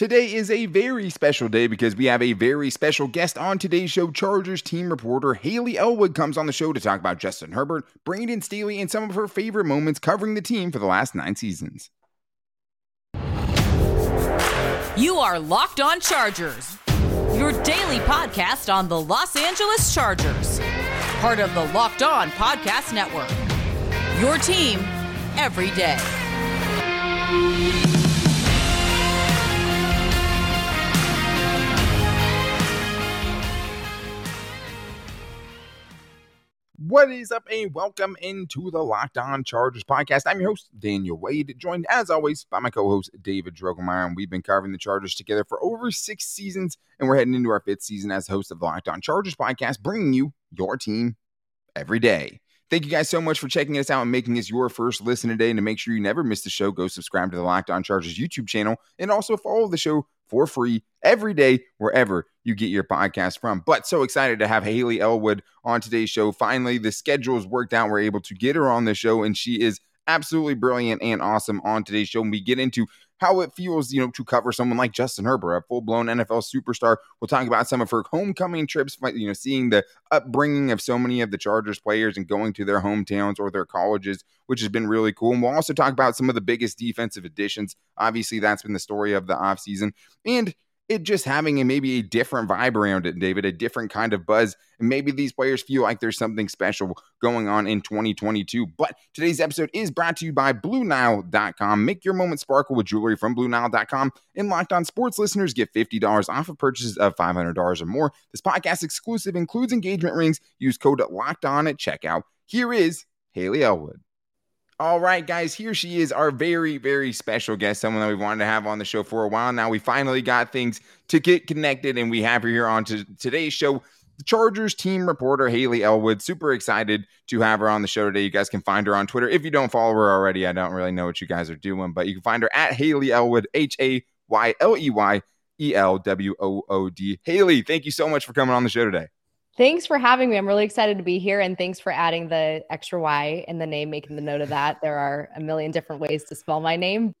Today is a very special day because we have a very special guest on today's show. Chargers team reporter Hayley Elwood comes on the show to talk about Justin Herbert, Brandon Staley, and some of her favorite moments covering the team for the last nine seasons. You are Locked On Chargers, your daily podcast on the Los Angeles Chargers, part of the Locked On Podcast Network. Your team every day. What is up, and welcome into the Locked On Chargers podcast. I'm your host, Daniel Wade, joined as always by my co host, David Drogemeyer. And we've been covering the Chargers together for over six seasons, and we're heading into our fifth season as host of the Locked On Chargers podcast, bringing you your team every day. Thank you guys so much for checking us out and making us your first listen today. And to make sure you never miss the show, go subscribe to the Locked On Chargers YouTube channel and also follow the show for free every day wherever you get your podcast from. But so excited to have Hayley Elwood on today's show. Finally, the schedule's worked out. We're able to get her on the show, and she is absolutely brilliant and awesome on today's show. And we get into how it feels, you know, to cover someone like Justin Herbert, a full-blown NFL superstar. We'll talk about some of her homecoming trips, you know, seeing the upbringing of so many of the Chargers players and going to their hometowns or their colleges, which has been really cool. And we'll also talk about some of the biggest defensive additions. Obviously, that's been the story of the offseason. And it just having a maybe a different vibe around it, David, a different kind of buzz. And maybe these players feel like there's something special going on in 2022. But today's episode is brought to you by BlueNile.com. Make your moment sparkle with jewelry from BlueNile.com. And Locked On Sports listeners get $50 off of purchases of $500 or more. This podcast exclusive includes engagement rings. Use code Locked On at checkout. Here is Hayley Elwood. All right, guys, here she is, our very, very special guest, someone that we wanted to have on the show for a while now. We finally got things to get connected, and we have her here on to today's show. The Chargers team reporter Hayley Elwood. Super excited to have her on the show today. You guys can find her on Twitter. If you don't follow her already, I don't really know what you guys are doing, but you can find her at Hayley Elwood, H A Y L E Y E L W O O D. Hayley, thank you so much for coming on the show today. Thanks for having me. I'm really excited to be here. And thanks for adding the extra Y in the name, making the note of that. There are a million different ways to spell my name.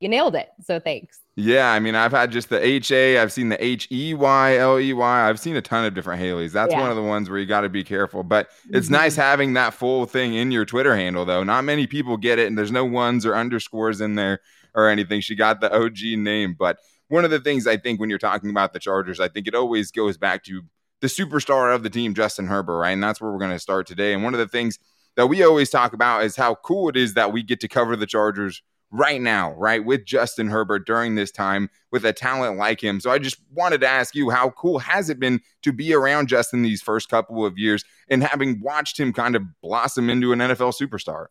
You nailed it. So thanks. Yeah. I mean, I've had just the H A, I've seen the H E Y L E Y. I've seen a ton of different Haleys. That's yeah. one of the ones where you got to be careful. But it's mm-hmm. nice having that full thing in your Twitter handle, though. Not many people get it, and there's no ones or underscores in there or anything. She got the OG name. But one of the things I think when you're talking about the Chargers, I think it always goes back to the superstar of the team, Justin Herbert, right? And that's where we're going to start today. And one of the things that we always talk about is how cool it is that we get to cover the Chargers right now, right, with Justin Herbert during this time with a talent like him. So I just wanted to ask you, how cool has it been to be around Justin these first couple of years and having watched him kind of blossom into an NFL superstar?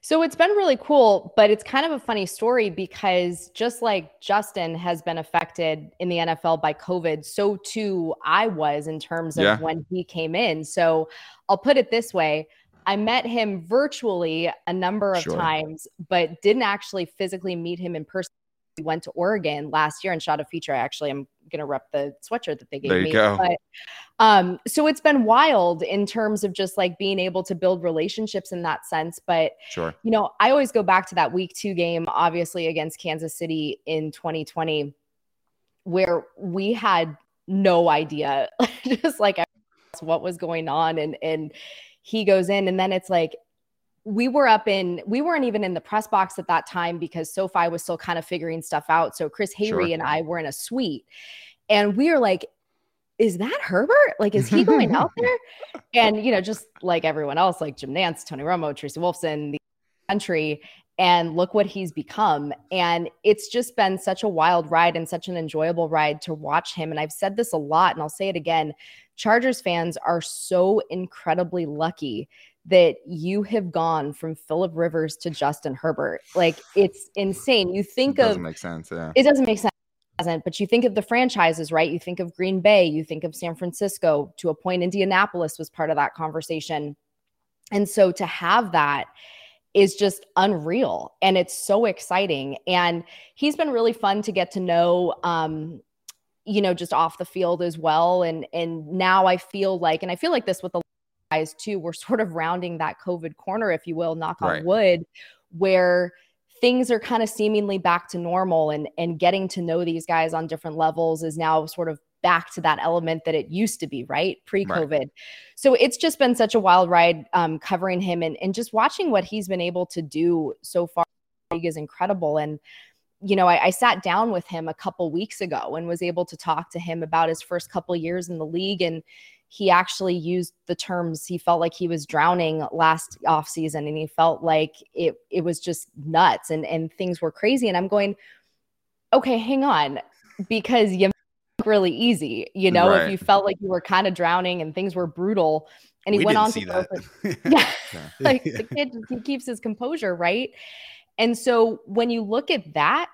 So it's been really cool, but it's kind of a funny story because just like Justin has been affected in the NFL by COVID, so too I was in terms of yeah. when he came in. So I'll put it this way I met him virtually a number of sure. times, but didn't actually physically meet him in person. We went to Oregon last year and shot a feature. Actually, I'm gonna rep the sweatshirt that they gave me. Go. But um, so it's been wild in terms of just like being able to build relationships in that sense. But sure, you know, I always go back to that week two game, obviously against Kansas City in 2020, where we had no idea, just like what was going on, and and he goes in, and then it's like we were up in we weren't even in the press box at that time because SoFi was still kind of figuring stuff out. So Chris Hayre sure. and I were in a suite and we were like, is that Herbert? Like, is he going out there? And you know, just like everyone else, like Jim Nantz, Tony Romo, Tracy Wolfson, the country, and look what he's become. And it's just been such a wild ride and such an enjoyable ride to watch him. And I've said this a lot, and I'll say it again. Chargers fans are so incredibly lucky that you have gone from Philip Rivers to Justin Herbert. Like it's insane. You think of it doesn't make sense. Yeah. It doesn't make sense. Doesn't, But you think of the franchises, right? You think of Green Bay, you think of San Francisco. To a point, Indianapolis was part of that conversation. And so to have that is just unreal and it's so exciting. And he's been really fun to get to know. Um, you know, just off the field as well. And and now I feel like, and I feel like this with the guys too, we're sort of rounding that COVID corner, if you will, knock on wood, where things are kind of seemingly back to normal and and getting to know these guys on different levels is now sort of back to that element that it used to be, right? Pre COVID. Right. So it's just been such a wild ride um, covering him and, and just watching what he's been able to do so far is incredible. And, you know, I, I, sat down with him a couple weeks ago and was able to talk to him about his first couple years in the league. And he actually used the terms he felt like he was drowning last off season and he felt like it it was just nuts and and things were crazy. And I'm going, okay, hang on, because you really easy. You know, right. if you felt like you were kind of drowning and things were brutal. And he we went on to go for, yeah, like the kid he keeps his composure, right? And so when you look at that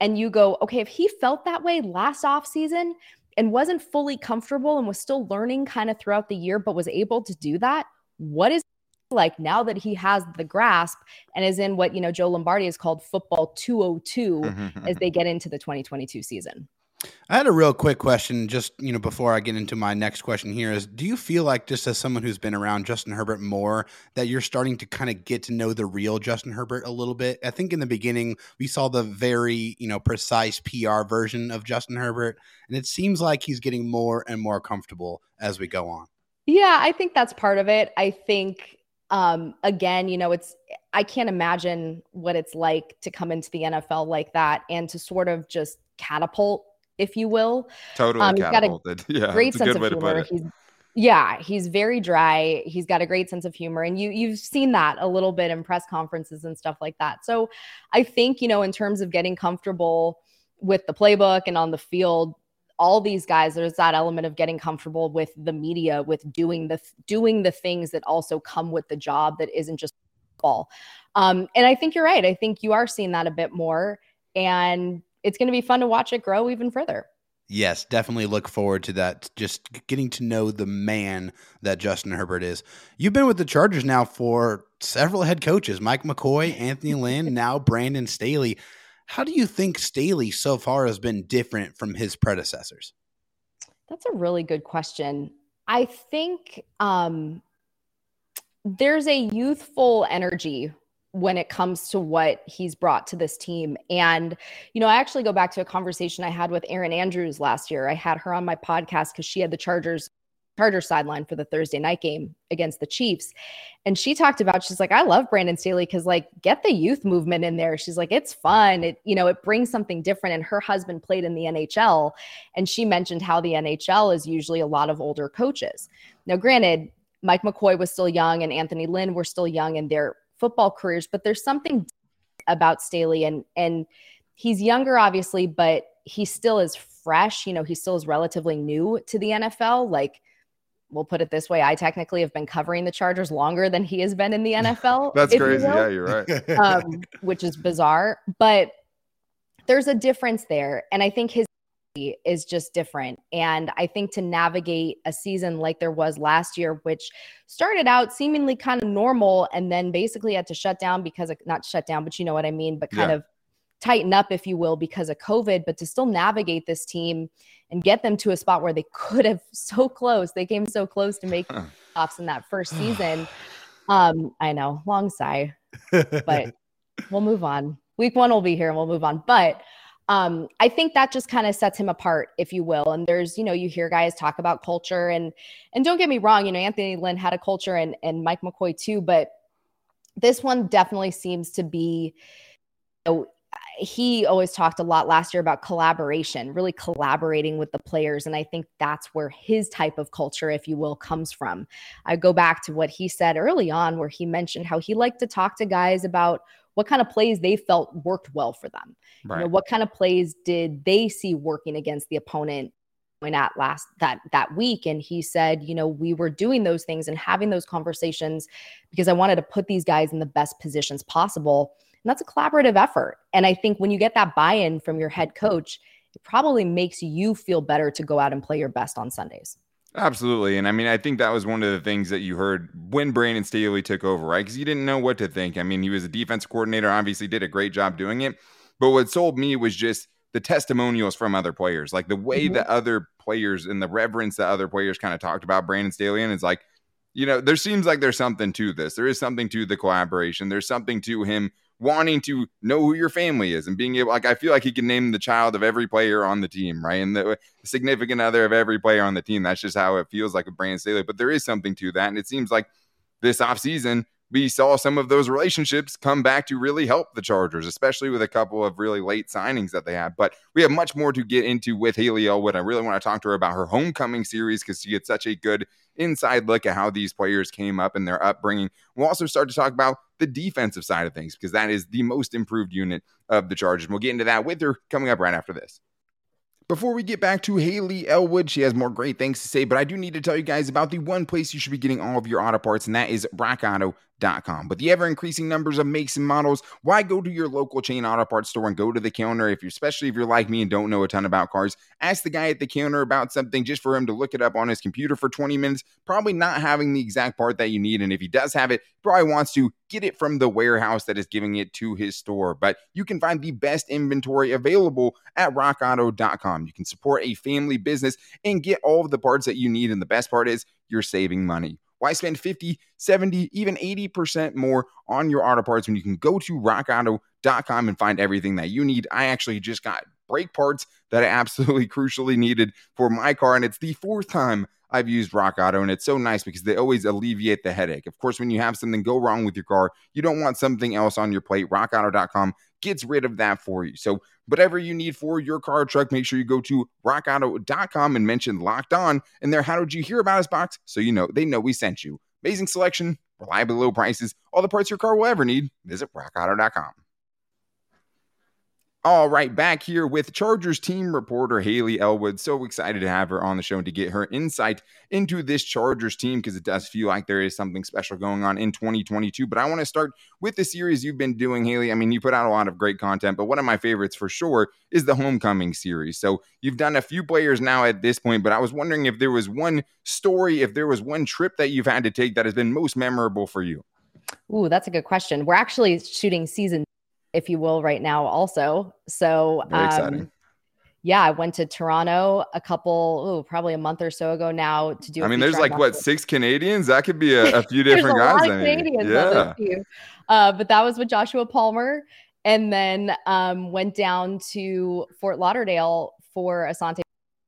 and you go, okay, if he felt that way last off season and wasn't fully comfortable and was still learning kind of throughout the year, but was able to do that, what is like now that he has the grasp and is in what you know Joe Lombardi has called football 202 mm-hmm, as mm-hmm. they get into the 2022 season. I had a real quick question, just you know, before I get into my next question here is: Do you feel like, just as someone who's been around Justin Herbert more, that you're starting to kind of get to know the real Justin Herbert a little bit? I think in the beginning we saw the very you know precise PR version of Justin Herbert, and it seems like he's getting more and more comfortable as we go on. Yeah, I think that's part of it. I think um, again, you know, it's I can't imagine what it's like to come into the NFL like that and to sort of just catapult if you will. Totally um, he's got a yeah, great sense of humor. He's yeah, he's very dry. He's got a great sense of humor, and you you've seen that a little bit in press conferences and stuff like that. So I think you know, in terms of getting comfortable with the playbook and on the field, all these guys there's that element of getting comfortable with the media with doing the doing the things that also come with the job that isn't just ball um, and i think you're right i think you are seeing that a bit more and it's going to be fun to watch it grow even further. Yes, definitely look forward to that. Just getting to know the man that Justin Herbert is. You've been with the Chargers now for several head coaches Mike McCoy, Anthony Lynn, now Brandon Staley. How do you think Staley so far has been different from his predecessors? That's a really good question. I think um, there's a youthful energy when it comes to what he's brought to this team. And, you know, I actually go back to a conversation I had with Erin Andrews last year. I had her on my podcast because she had the Chargers Chargers sideline for the Thursday night game against the Chiefs. And she talked about, she's like, I love Brandon Staley because like get the youth movement in there. She's like, it's fun. It, you know, it brings something different. And her husband played in the NHL. And she mentioned how the NHL is usually a lot of older coaches. Now, granted, Mike McCoy was still young and Anthony Lynn were still young and they're football careers, but there's something about Staley and and he's younger obviously, but he still is fresh, you know, he still is relatively new to the NFL. Like we'll put it this way, I technically have been covering the Chargers longer than he has been in the NFL. That's crazy. You yeah, you're right. um, which is bizarre, but there's a difference there. And I think his is just different. And I think to navigate a season like there was last year, which started out seemingly kind of normal and then basically had to shut down because of not shut down, but you know what I mean, but kind yeah. of tighten up, if you will, because of COVID, but to still navigate this team and get them to a spot where they could have so close. They came so close to make offs in that first season. Um, I know, long sigh, but we'll move on. Week one will be here and we'll move on. But um, I think that just kind of sets him apart, if you will. And there's, you know, you hear guys talk about culture and and don't get me wrong, you know, Anthony Lynn had a culture and and Mike McCoy too, but this one definitely seems to be you know, he always talked a lot last year about collaboration, really collaborating with the players. And I think that's where his type of culture, if you will, comes from. I go back to what he said early on, where he mentioned how he liked to talk to guys about what kind of plays they felt worked well for them. Right. You know, what kind of plays did they see working against the opponent when at last that that week and he said you know we were doing those things and having those conversations because i wanted to put these guys in the best positions possible and that's a collaborative effort and i think when you get that buy-in from your head coach it probably makes you feel better to go out and play your best on sundays Absolutely. And I mean, I think that was one of the things that you heard when Brandon Staley took over, right? Because you didn't know what to think. I mean, he was a defense coordinator, obviously did a great job doing it. But what sold me was just the testimonials from other players, like the way mm-hmm. that other players and the reverence that other players kind of talked about Brandon Staley. And it's like, you know, there seems like there's something to this. There is something to the collaboration. There's something to him wanting to know who your family is and being able like I feel like he can name the child of every player on the team, right? And the significant other of every player on the team. That's just how it feels like with Brandon Staley. But there is something to that. And it seems like this offseason, we saw some of those relationships come back to really help the Chargers, especially with a couple of really late signings that they had. But we have much more to get into with Hayley Elwood. I really want to talk to her about her homecoming series because she gets such a good inside look at how these players came up and their upbringing. We'll also start to talk about the defensive side of things because that is the most improved unit of the Chargers. We'll get into that with her coming up right after this. Before we get back to Hayley Elwood, she has more great things to say, but I do need to tell you guys about the one place you should be getting all of your auto parts, and that is With the ever increasing numbers of makes and models, why go to your local chain auto parts store and go to the counter if you're, especially if you're like me and don't know a ton about cars, ask the guy at the counter about something just for him to look it up on his computer for 20 minutes, probably not having the exact part that you need. And if he does have it, probably wants to get it from the warehouse that is giving it to his store. But you can find the best inventory available at rockauto.com. You can support a family business and get all of the parts that you need. And the best part is you're saving money. Why spend 50, 70, even 80% more on your auto parts when you can go to rockauto.com and find everything that you need? I actually just got brake parts that I absolutely crucially needed for my car. And it's the fourth time I've used Rock Auto, and it's so nice because they always alleviate the headache. Of course, when you have something go wrong with your car, you don't want something else on your plate. RockAuto.com gets rid of that for you. So, whatever you need for your car or truck, make sure you go to rockauto.com and mention locked on in there. How did you hear about us box? So, you know, they know we sent you. Amazing selection, reliably low prices, all the parts your car will ever need. Visit rockauto.com. All right, back here with Chargers team reporter Hayley Elwood. So excited to have her on the show and to get her insight into this Chargers team because it does feel like there is something special going on in 2022. But I want to start with the series you've been doing, Hayley. I mean, you put out a lot of great content, but one of my favorites for sure is the homecoming series. So you've done a few players now at this point, but I was wondering if there was one story, if there was one trip that you've had to take that has been most memorable for you. Ooh, that's a good question. We're actually shooting season if you will, right now also. So, Very um, yeah, I went to Toronto a couple, oh, probably a month or so ago now to do. I mean, there's like what six Canadians? That could be a, a few different guys. Canadians, yeah. Uh, but that was with Joshua Palmer, and then um, went down to Fort Lauderdale for Asante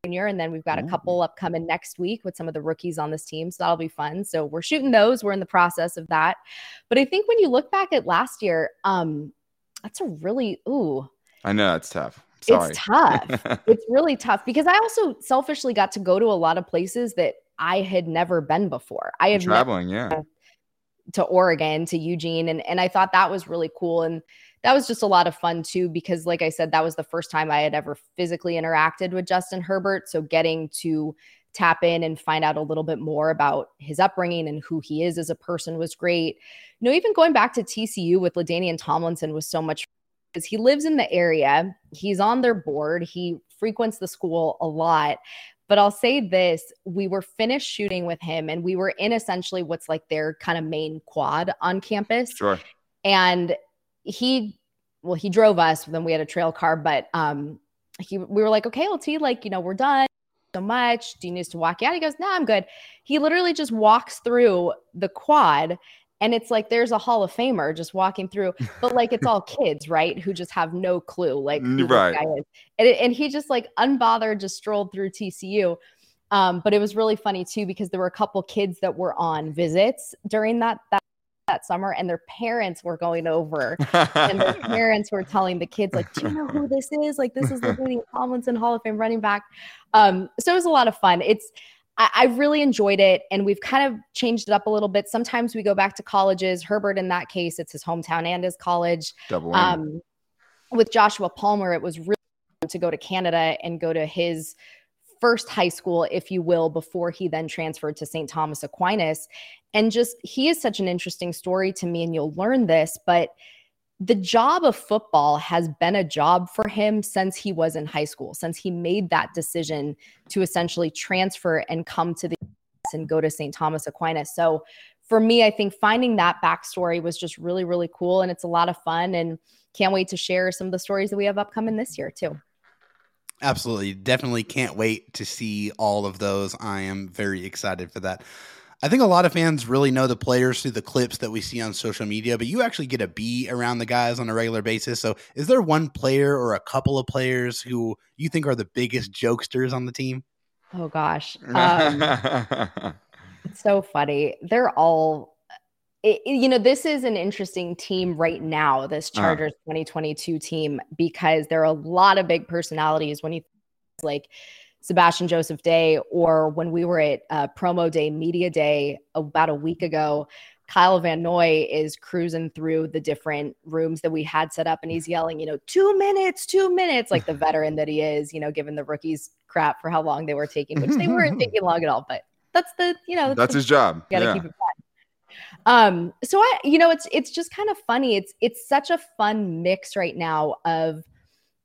Junior, and then we've got a couple upcoming next week with some of the rookies on this team, so that'll be fun. So we're shooting those. We're in the process of that. But I think when you look back at last year, um, that's a really ooh. I know that's tough. Sorry. It's tough. it's really tough because I also selfishly got to go to a lot of places that I had never been before. I have traveling, yeah. To Oregon, to Eugene, and and I thought that was really cool, and that was just a lot of fun too because, like I said, that was the first time I had ever physically interacted with Justin Herbert. So getting to tap in and find out a little bit more about his upbringing and who he is as a person was great. You know, even going back to TCU with LaDainian Tomlinson was so much because he lives in the area, he's on their board, he frequents the school a lot. But I'll say this we were finished shooting with him, and we were in essentially what's like their kind of main quad on campus. Sure. And he, well, he drove us, then we had a trail car, but um, he, we were like, okay, LT, like, you know, we're done so much. Do you need to walk out? He goes, no, nah, I'm good. He literally just walks through the quad and it's like there's a hall of famer just walking through but like it's all kids right who just have no clue like right. guy is and, and he just like unbothered just strolled through tcu um, but it was really funny too because there were a couple kids that were on visits during that that that summer and their parents were going over and their parents were telling the kids like do you know who this is? Like this is the Tomlinson Hall of Fame running back. Um so it was a lot of fun. It's I, I really enjoyed it and we've kind of changed it up a little bit. Sometimes we go back to colleges. Herbert in that case it's his hometown and his college. Double um with Joshua Palmer it was really to go to Canada and go to his first high school, if you will, before he then transferred to St. Thomas Aquinas. And just he is such an interesting story to me, and you'll learn this, but the job of football has been a job for him since he was in high school, since he made that decision to essentially transfer and come to the and go to St. Thomas Aquinas. So for me, I think finding that backstory was just really, really cool. And it's a lot of fun. And can't wait to share some of the stories that we have upcoming this year, too. Absolutely. Definitely can't wait to see all of those. I am very excited for that. I think a lot of fans really know the players through the clips that we see on social media, but you actually get a be around the guys on a regular basis. So, is there one player or a couple of players who you think are the biggest jokesters on the team? Oh gosh, um, it's so funny. They're all, it, you know, this is an interesting team right now. This uh-huh. Chargers uh. 2022 team because there are a lot of big personalities when you like Sebastian Joseph Day, or when we were at uh, Promo Day, Media Day about a week ago, Kyle Van Noy is cruising through the different rooms that we had set up and he's yelling, you know, two minutes, two minutes, like the veteran that he is, you know, giving the rookies crap for how long they were taking, which they weren't taking long at all. But that's the, you know, that's, that's his the, job. Gotta yeah. keep it fun. Um, so I, you know, it's it's just kind of funny. It's it's such a fun mix right now of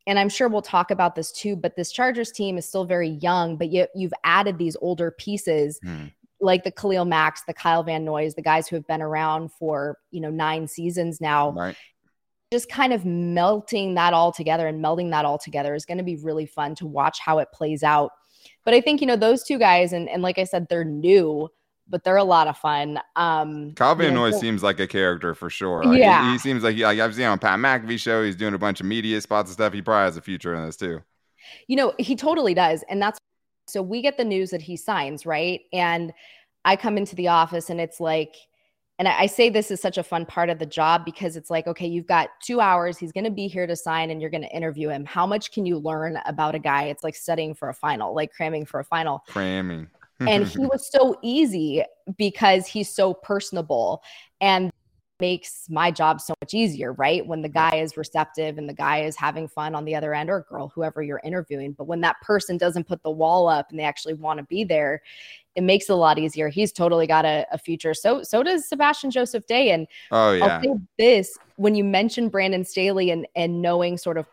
and I'm sure we'll talk about this too, but this Chargers team is still very young, but you, you've added these older pieces mm. like the Khalil Macks, the Kyle Van Noys, the guys who have been around for, you know, nine seasons now. Right. Just kind of melting that all together and melding that all together is going to be really fun to watch how it plays out. But I think, you know, those two guys, and, and like I said, they're new but they're a lot of fun. Um, Kyle Van Noy so, seems like a character for sure. Like, yeah, he, he, seems like, like I've seen on Pat McAfee show. He's doing a bunch of media spots and stuff. He probably has a future in this too. You know, he totally does, and that's so we get the news that he signs right, and I come into the office and it's like. And I say this is such a fun part of the job because it's like, okay, you've got two hours. He's going to be here to sign and you're going to interview him. How much can you learn about a guy? It's like studying for a final, like cramming for a final. Cramming and he mm-hmm. was so easy because he's so personable and makes my job so much easier, right? When the guy is receptive and the guy is having fun on the other end, or girl, whoever you're interviewing. But when that person doesn't put the wall up and they actually want to be there, it makes it a lot easier. He's totally got a, a future. So so does Sebastian Joseph Day. And oh yeah, I'll say this when you mentioned Brandon Staley and and knowing sort of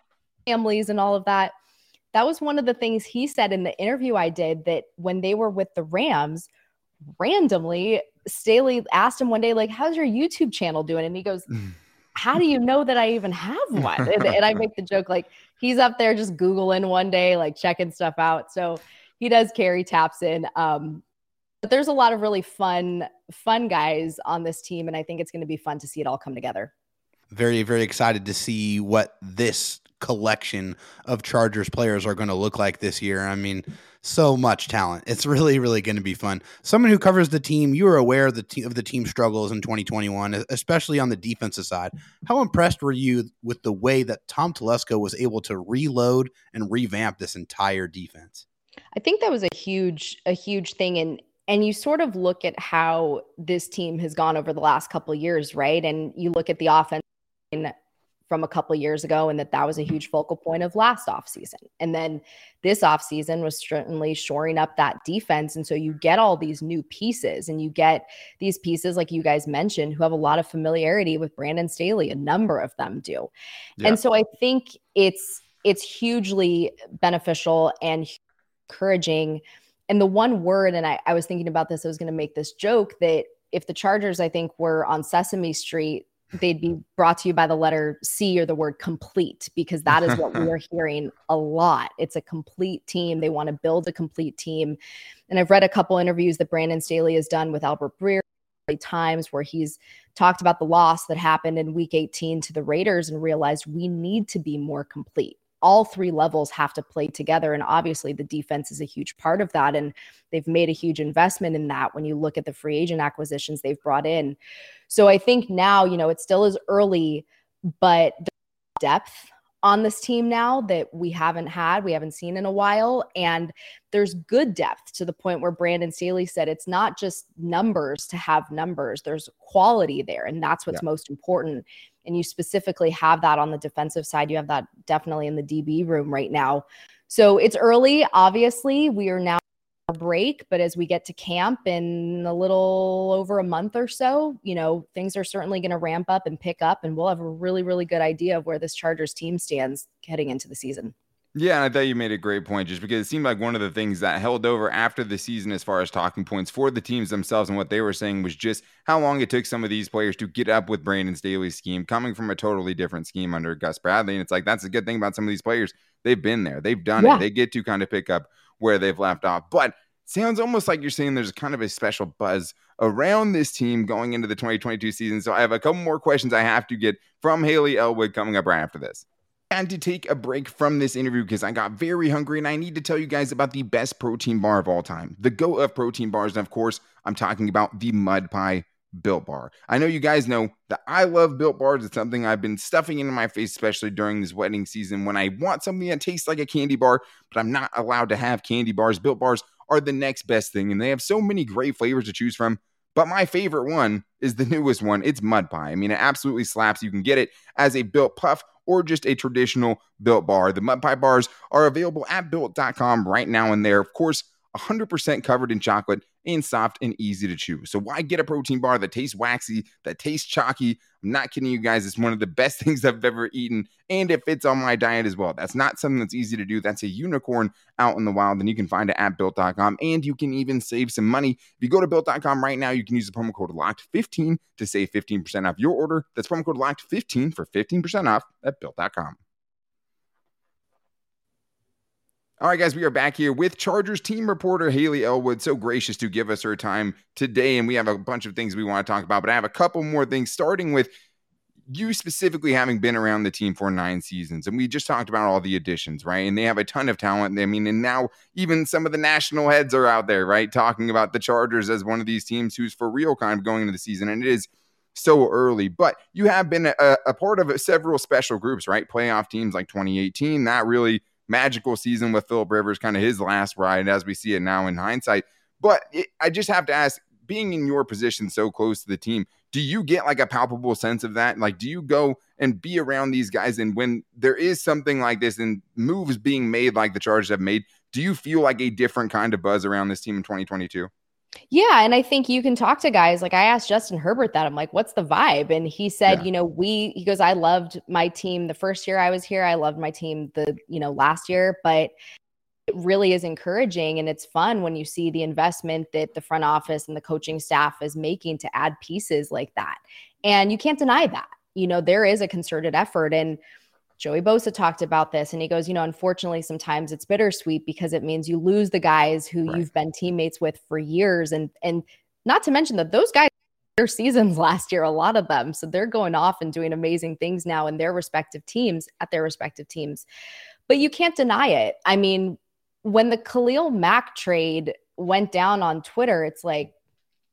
families and all of that that was one of the things he said in the interview I did that when they were with the Rams, randomly, Staley asked him one day, like, how's your YouTube channel doing? And he goes, how do you know that I even have one? And, and, I make the joke like he's up there just Googling one day, like checking stuff out. So he does carry taps in. Um, but there's a lot of really fun, fun guys on this team. And I think it's going to be fun to see it all come together. Very, very excited to see what this collection of Chargers players are going to look like this year. I mean, so much talent. It's really, really going to be fun. Someone who covers the team, you are aware of the, te- of the team struggles in 2021, especially on the defensive side. How impressed were you with the way that Tom Telesco was able to reload and revamp this entire defense? I think that was a huge, a huge thing. And and you sort of look at how this team has gone over the last couple years, right? And you look at the offense from a couple years ago and that that was a huge focal point of last offseason. And then this offseason was certainly shoring up that defense. And so you get all these new pieces and you get these pieces, like you guys mentioned, who have a lot of familiarity with Brandon Staley. A number of them do. Yeah. And so I think it's it's hugely beneficial and encouraging. And the one word, and I, I was thinking about this, I was going to make this joke that if the Chargers, I think, were on Sesame Street they'd be brought to you by the letter C or the word complete because that is what we are hearing a lot. It's a complete team. They want to build a complete team. And I've read a couple interviews that Brandon Staley has done with Albert Breer times where he's talked about the loss that happened in week 18 to the Raiders and realized we need to be more complete all three levels have to play together. And obviously, the defense is a huge part of that. And they've made a huge investment in that when you look at the free agent acquisitions they've brought in. So I think now, you know, it still is early, but the depth on this team now that we haven't had, we haven't seen in a while. And there's good depth to the point where Brandon Staley said it's not just numbers to have numbers, there's quality there. And that's what's yeah. most important and you specifically have that on the defensive side. You have that definitely in the DB room right now. So it's early. Obviously, we are now a break, but as we get to camp in a little over a month or so, you know, things are certainly going to ramp up and pick up, and we'll have a really, really good idea of where this Chargers team stands heading into the season. Yeah, and I thought you made a great point just because it seemed like one of the things that held over after the season, as far as talking points for the teams themselves and what they were saying, was just how long it took some of these players to get up with Brandon Staley's scheme, coming from a totally different scheme under Gus Bradley. And it's like, that's a good thing about some of these players. They've been there, they've done yeah. it, they get to kind of pick up where they've left off. But sounds almost like you're saying there's kind of a special buzz around this team going into the 2022 season. So I have a couple more questions I have to get from Hayley Elwood coming up right after this. Had to take a break from this interview because I got very hungry and I need to tell you guys about the best protein bar of all time, the go of protein bars. And of course, I'm talking about the Mud Pie Built Bar. I know you guys know that I love Built Bars. It's something I've been stuffing into my face, especially during this wedding season when I want something that tastes like a candy bar, but I'm not allowed to have candy bars. Built Bars are the next best thing, and they have so many great flavors to choose from. But my favorite one is the newest one. It's Mud Pie. I mean, it absolutely slaps. You can get it as a built puff or just a traditional built bar. The Mud Pie bars are available at built.com right now, and they're, of course, 100% covered in chocolate and soft and easy to chew. So why get a protein bar that tastes waxy, that tastes chalky? I'm not kidding you guys. It's one of the best things I've ever eaten, and it fits on my diet as well. That's not something that's easy to do. That's a unicorn out in the wild, and you can find it at built.com, and you can even save some money. If you go to built.com right now, you can use the promo code LOCKED15 to save 15% off your order. That's promo code LOCKED15 for 15% off at built.com. All right, guys, we are back here with Chargers team reporter Hayley Elwood. So gracious to give us her time today. And we have a bunch of things we want to talk about, but I have a couple more things, starting with you specifically having been around the team for nine seasons. And we just talked about all the additions, right? And they have a ton of talent. I mean, and now even some of the national heads are out there, right? Talking about the Chargers as one of these teams who's for real kind of going into the season. And it is so early, but you have been a, a part of several special groups, right? Playoff teams like 2018, that really magical season with Philip Rivers, kind of his last ride as we see it now in hindsight. But it, I just have to ask, being in your position so close to the team, do you get like a palpable sense of that? Like, do you go and be around these guys? And when there is something like this and moves being made like the Chargers have made, do you feel like a different kind of buzz around this team in 2022? Yeah. And I think you can talk to guys like I asked Justin Herbert that. I'm like, what's the vibe? And he said, yeah. you know, we, he goes, I loved my team the first year I was here. I loved my team the, you know, last year, but it really is encouraging and it's fun when you see the investment that the front office and the coaching staff is making to add pieces like that. And you can't deny that. You know, there is a concerted effort. And, Joey Bosa talked about this and he goes, you know, unfortunately, sometimes it's bittersweet because it means you lose the guys who right. you've been teammates with for years. And and not to mention that those guys their seasons last year, a lot of them. So they're going off and doing amazing things now in their respective teams at their respective teams. But you can't deny it. I mean, when the Khalil Mack trade went down on Twitter, it's like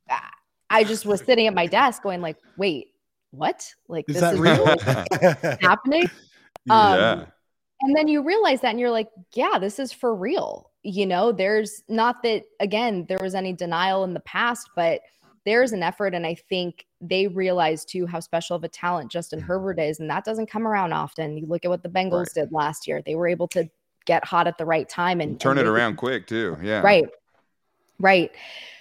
ah, I just was sitting at my desk going like, wait, what? Like is this is real happening? Um, yeah. And then you realize that and you're like, yeah, this is for real. You know, there's not that, again, there was any denial in the past, but there's an effort. And I think they realize too how special of a talent Justin mm-hmm. Herbert is. And that doesn't come around often. You look at what the Bengals right. did last year, they were able to get hot at the right time and turn and it around quick too. Yeah. Right. Right.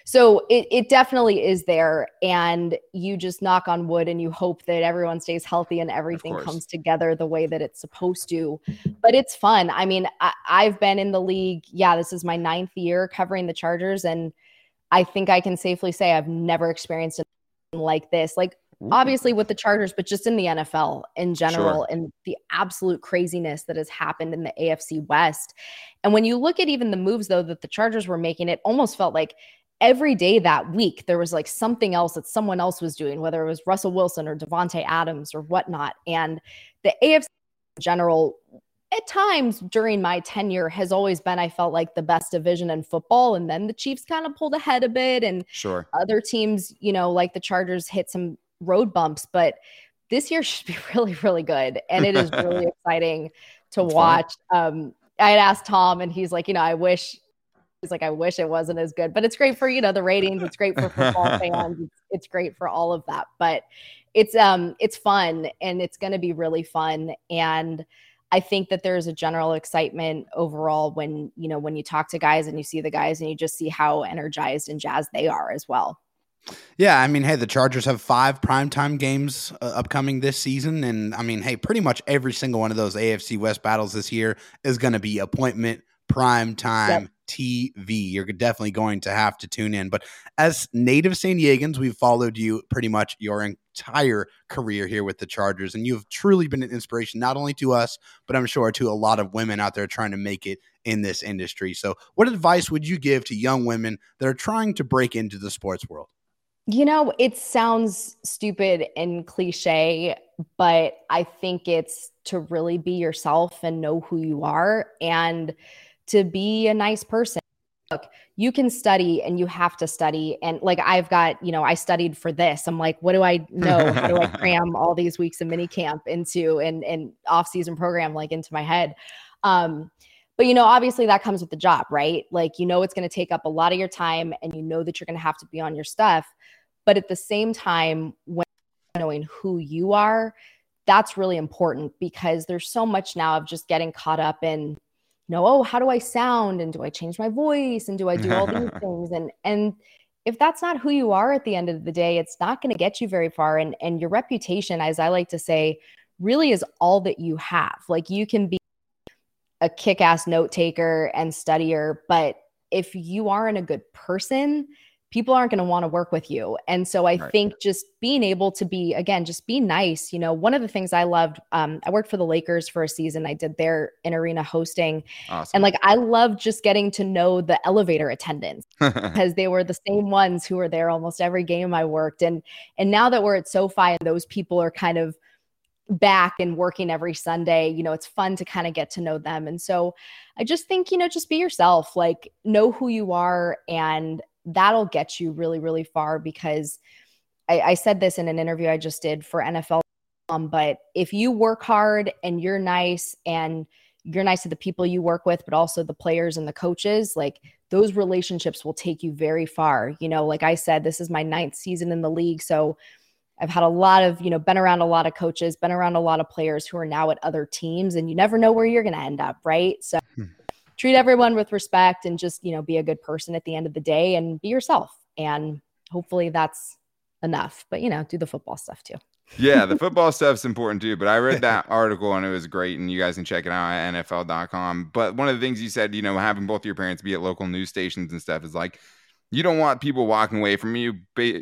So it, it definitely is there. And you just knock on wood and you hope that everyone stays healthy and everything comes together the way that it's supposed to. But it's fun. I mean, I, I've been in the league. Yeah, this is my ninth year covering the Chargers. And I think I can safely say I've never experienced it like this. Like, obviously with the Chargers, but just in the NFL in general, sure. and the absolute craziness that has happened in the AFC West. And when you look at even the moves, though, that the Chargers were making, it almost felt like every day that week there was like something else that someone else was doing, whether it was Russell Wilson or Davante Adams or whatnot. And the AFC in general, at times during my tenure, has always been, I felt like the best division in football. And then the Chiefs kind of pulled ahead a bit, and sure, other teams, you know, like the Chargers, hit some road bumps. But this year should be really, really good, and it is really exciting to watch. Um, I had asked Tom, and he's like, you know, I wish He's like, I wish it wasn't as good, but it's great for, you know, the ratings. It's great for football fans. It's, it's great for all of that, but it's, um, it's fun and it's going to be really fun. And I think that there's a general excitement overall when, you know, when you talk to guys and you see the guys and you just see how energized and jazzed they are as well. Yeah, I mean, hey, the Chargers have five primetime games uh, upcoming this season. And I mean, hey, pretty much every single one of those AFC West battles this year is going to be appointment prime time yep TV. You're definitely going to have to tune in. But as native San Diegans, we've followed you pretty much your entire career here with the Chargers, and you've truly been an inspiration not only to us, but I'm sure to a lot of women out there trying to make it in this industry. So, what advice would you give to young women that are trying to break into the sports world? You know, it sounds stupid and cliche, but I think it's to really be yourself and know who you are and to be a nice person. Look, you can study and you have to study. And like I've got, you know, I studied for this. I'm like, what do I know? How do I cram all these weeks of mini camp into and and off-season program like into my head? Um, but you know, obviously that comes with the job, right? Like you know it's going to take up a lot of your time and you know that you're going to have to be on your stuff. But at the same time, when knowing who you are, that's really important because there's so much now of just getting caught up in know, oh, how do I sound? And do I change my voice? And do I do all these things? And and if that's not who you are at the end of the day, it's not going to get you very far. And and your reputation, as I like to say, really is all that you have. Like you can be a kick-ass note taker and studier, but if you aren't a good person, people aren't going to want to work with you. And so I right. think just being able to be, again, just be nice. You know, one of the things I loved, um, I worked for the Lakers for a season. I did their in arena hosting. Awesome. And like, I loved just getting to know the elevator attendants because they were the same ones who were there almost every game I worked. And, and now that we're at SoFi and those people are kind of, back and working every Sunday, you know, it's fun to kind of get to know them. And so I just think, you know, just be yourself, like know who you are and that'll get you really, really far because I, I said this in an interview I just did for NFL. Um, but if you work hard and you're nice and you're nice to the people you work with, but also the players and the coaches, like those relationships will take you very far. You know, like I said, this is my ninth season in the league. So I've had a lot of, you know, been around a lot of coaches, been around a lot of players who are now at other teams, and you never know where you're going to end up, right? So hmm treat everyone with respect and just, you know, be a good person at the end of the day and be yourself. And hopefully that's enough. But, you know, do the football stuff too. yeah, the football stuff's important too. But I read that article and it was great, and you guys can check it out at NFL.com. But one of the things you said, you know, having both your parents be at local news stations and stuff is like you don't want people walking away from you,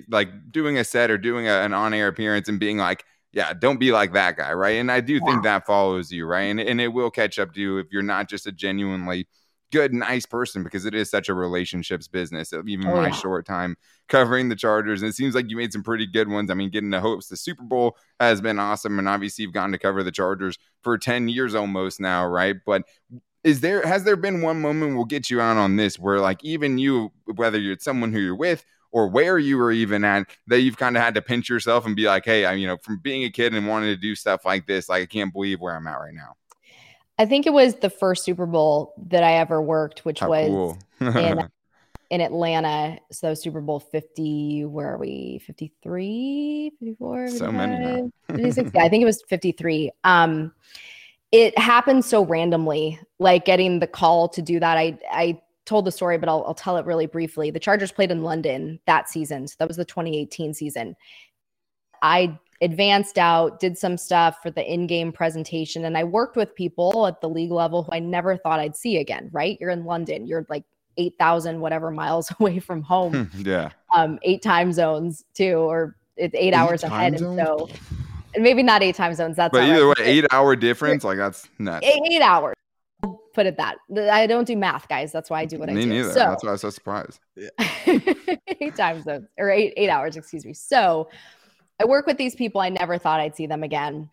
like doing a set or doing a, an on air appearance and being like, yeah, don't be like that guy, right? And I do yeah. think that follows you, right? And, and it will catch up to you if you're not just a genuinely good, nice person because it is such a relationships business. Even oh, my yeah. short time covering the Chargers, and it seems like you made some pretty good ones. I mean, getting to host the Super Bowl has been awesome, and obviously you've gotten to cover the Chargers for ten years almost now, right? But is there has there been one moment we'll get you out on this where like even you, whether you're someone who you're with or where you were even at that you've kind of had to pinch yourself and be like, hey, I, you know, from being a kid and wanting to do stuff like this, like I can't believe where I'm at right now. I think it was the first Super Bowl that I ever worked, which How was cool. in in Atlanta. So Super Bowl 50, where are we? 53, 54, so many 56. yeah, I think it was 53. Um it happened so randomly, like getting the call to do that. I I told the story, but I'll, I'll tell it really briefly. The Chargers played in London that season. So that was the 2018 season. I advanced out, did some stuff for the in game presentation, and I worked with people at the league level who I never thought I'd see again, right? You're in London, you're like 8,000 whatever miles away from home. yeah. Um, eight time zones too, or it's eight, eight hours ahead. Zones? And so, maybe not eight time zones. That's but either right. way, eight hour difference, like that's nuts. Eight, eight hours put it that I don't do math, guys. That's why I do what Me I do. Me neither. So, That's why I was so surprised. eight times zones or eight eight hours, excuse me. So I work with these people. I never thought I'd see them again.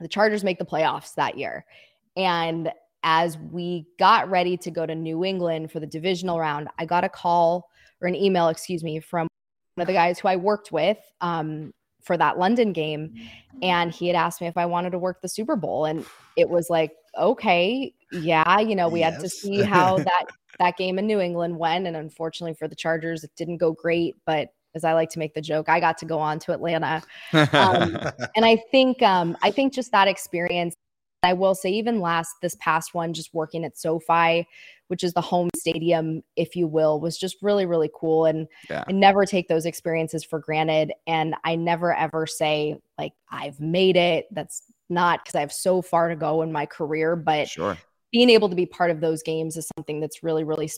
The Chargers make the playoffs that year, and as we got ready to go to New England for the divisional round, I got a call or an email, excuse me, from one of the guys who I worked with um, for that London game, and he had asked me if I wanted to work the Super Bowl, and it was like, okay, yeah, you know, we yes. had to see how that that game in New England went, and unfortunately for the Chargers, it didn't go great. But as I like to make the joke, I got to go on to Atlanta, um, and I think um, I think just that experience. I will say, even last this past one, just working at SoFi, which is the home stadium, if you will, was just really, really cool. And yeah. I never take those experiences for granted. And I never ever say, like, I've made it. That's not because I have so far to go in my career, but sure. being able to be part of those games is something that's really, really.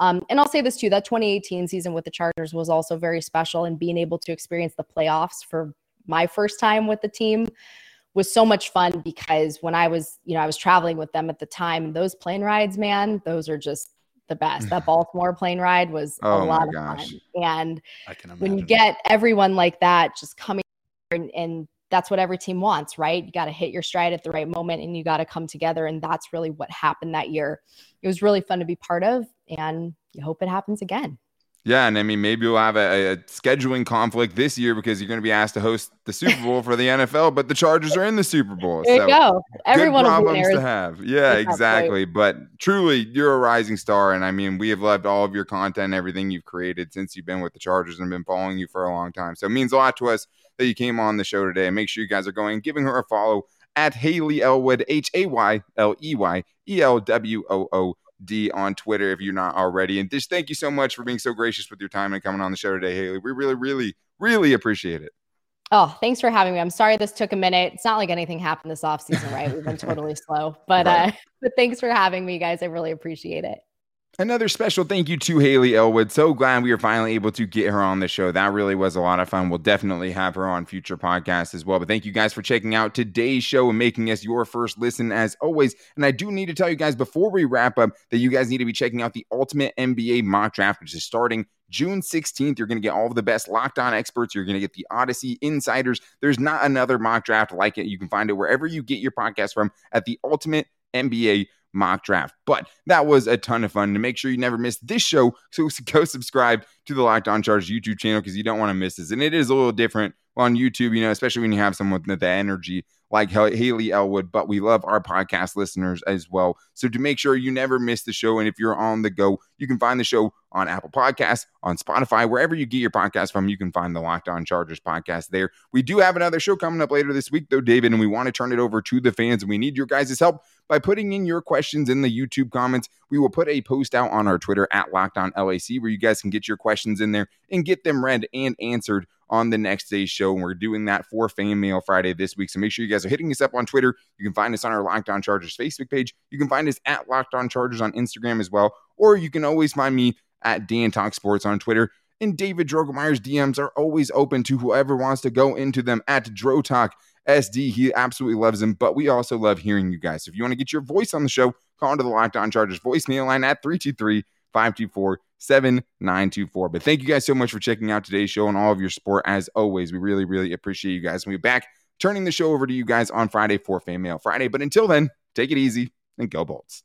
Um, and I'll say this too that 2018 season with the Chargers was also very special, and being able to experience the playoffs for my first time with the team was so much fun because when I was, you know, I was traveling with them at the time, those plane rides, man, those are just the best. That Baltimore plane ride was oh a lot of gosh. fun. And when you get everyone like that just coming and, and that's what every team wants, right? You got to hit your stride at the right moment and you got to come together. And that's really what happened that year. It was really fun to be part of, and you hope it happens again. Yeah, and I mean, maybe we'll have a, a, scheduling conflict this year because you're going to be asked to host the Super Bowl for the NFL, but the Chargers are in the Super Bowl. There so you go. Everyone good problems to have. Yeah, exactly. But truly, you're a rising star, and I mean, we have loved all of your content, everything you've created since you've been with the Chargers and been following you for a long time. So it means a lot to us that you came on the show today. And make sure you guys are going giving her a follow at Hayley Elwood, H A Y L E Y E L W O O D on Twitter if you're not already. And just thank you so much for being so gracious with your time and coming on the show today, Hayley. We really, really, really appreciate it. Oh, thanks for having me. I'm sorry this took a minute. It's not like anything happened this off season, right? We've been totally slow, but right. uh, but thanks for having me, guys. I really appreciate it. Another special thank you to Hayley Elwood. So glad we were finally able to get her on the show. That really was a lot of fun. We'll definitely have her on future podcasts as well. But thank you guys for checking out today's show and making us your first listen as always. And I do need to tell you guys before we wrap up that you guys need to be checking out the Ultimate NBA Mock Draft, which is starting June 16th, you're going to get all of the best locked on experts. You're going to get the Odyssey insiders. There's not another mock draft like it. You can find it wherever you get your podcast from at the Ultimate NBA mock draft. But that was a ton of fun. To make sure you never miss this show, so go subscribe to the Locked On Chargers YouTube channel because you don't want to miss this. And it is a little different on YouTube, you know, especially when you have someone with the energy like Hayley Elwood, but we love our podcast listeners as well. So to make sure you never miss the show, and if you're on the go, you can find the show on Apple Podcasts, on Spotify, wherever you get your podcast from, you can find the Locked On Chargers podcast there. We do have another show coming up later this week, though, David, and we want to turn it over to the fans, and we need your guys' help by putting in your questions in the YouTube comments. We will put a post out on our Twitter at Locked On LAC where you guys can get your questions in there and get them read and answered on the next day's show. And we're doing that for Fan Mail Friday this week. So make sure you guys are hitting us up on Twitter. You can find us on our Locked On Chargers Facebook page. You can find us at Locked On Chargers on Instagram as well. Or you can always find me at Dan Talk Sports on Twitter. And David Drogemeyer's DMs are always open to whoever wants to go into them at Dro Talk SD. He absolutely loves him, but we also love hearing you guys. So if you want to get your voice on the show, call into the Locked On Chargers voicemail line at 323 524 7924. But thank you guys so much for checking out today's show and all of your support. As always, we really, really appreciate you guys. We'll be back turning the show over to you guys on Friday for Fan Mail Friday. But until then, take it easy and go Bolts.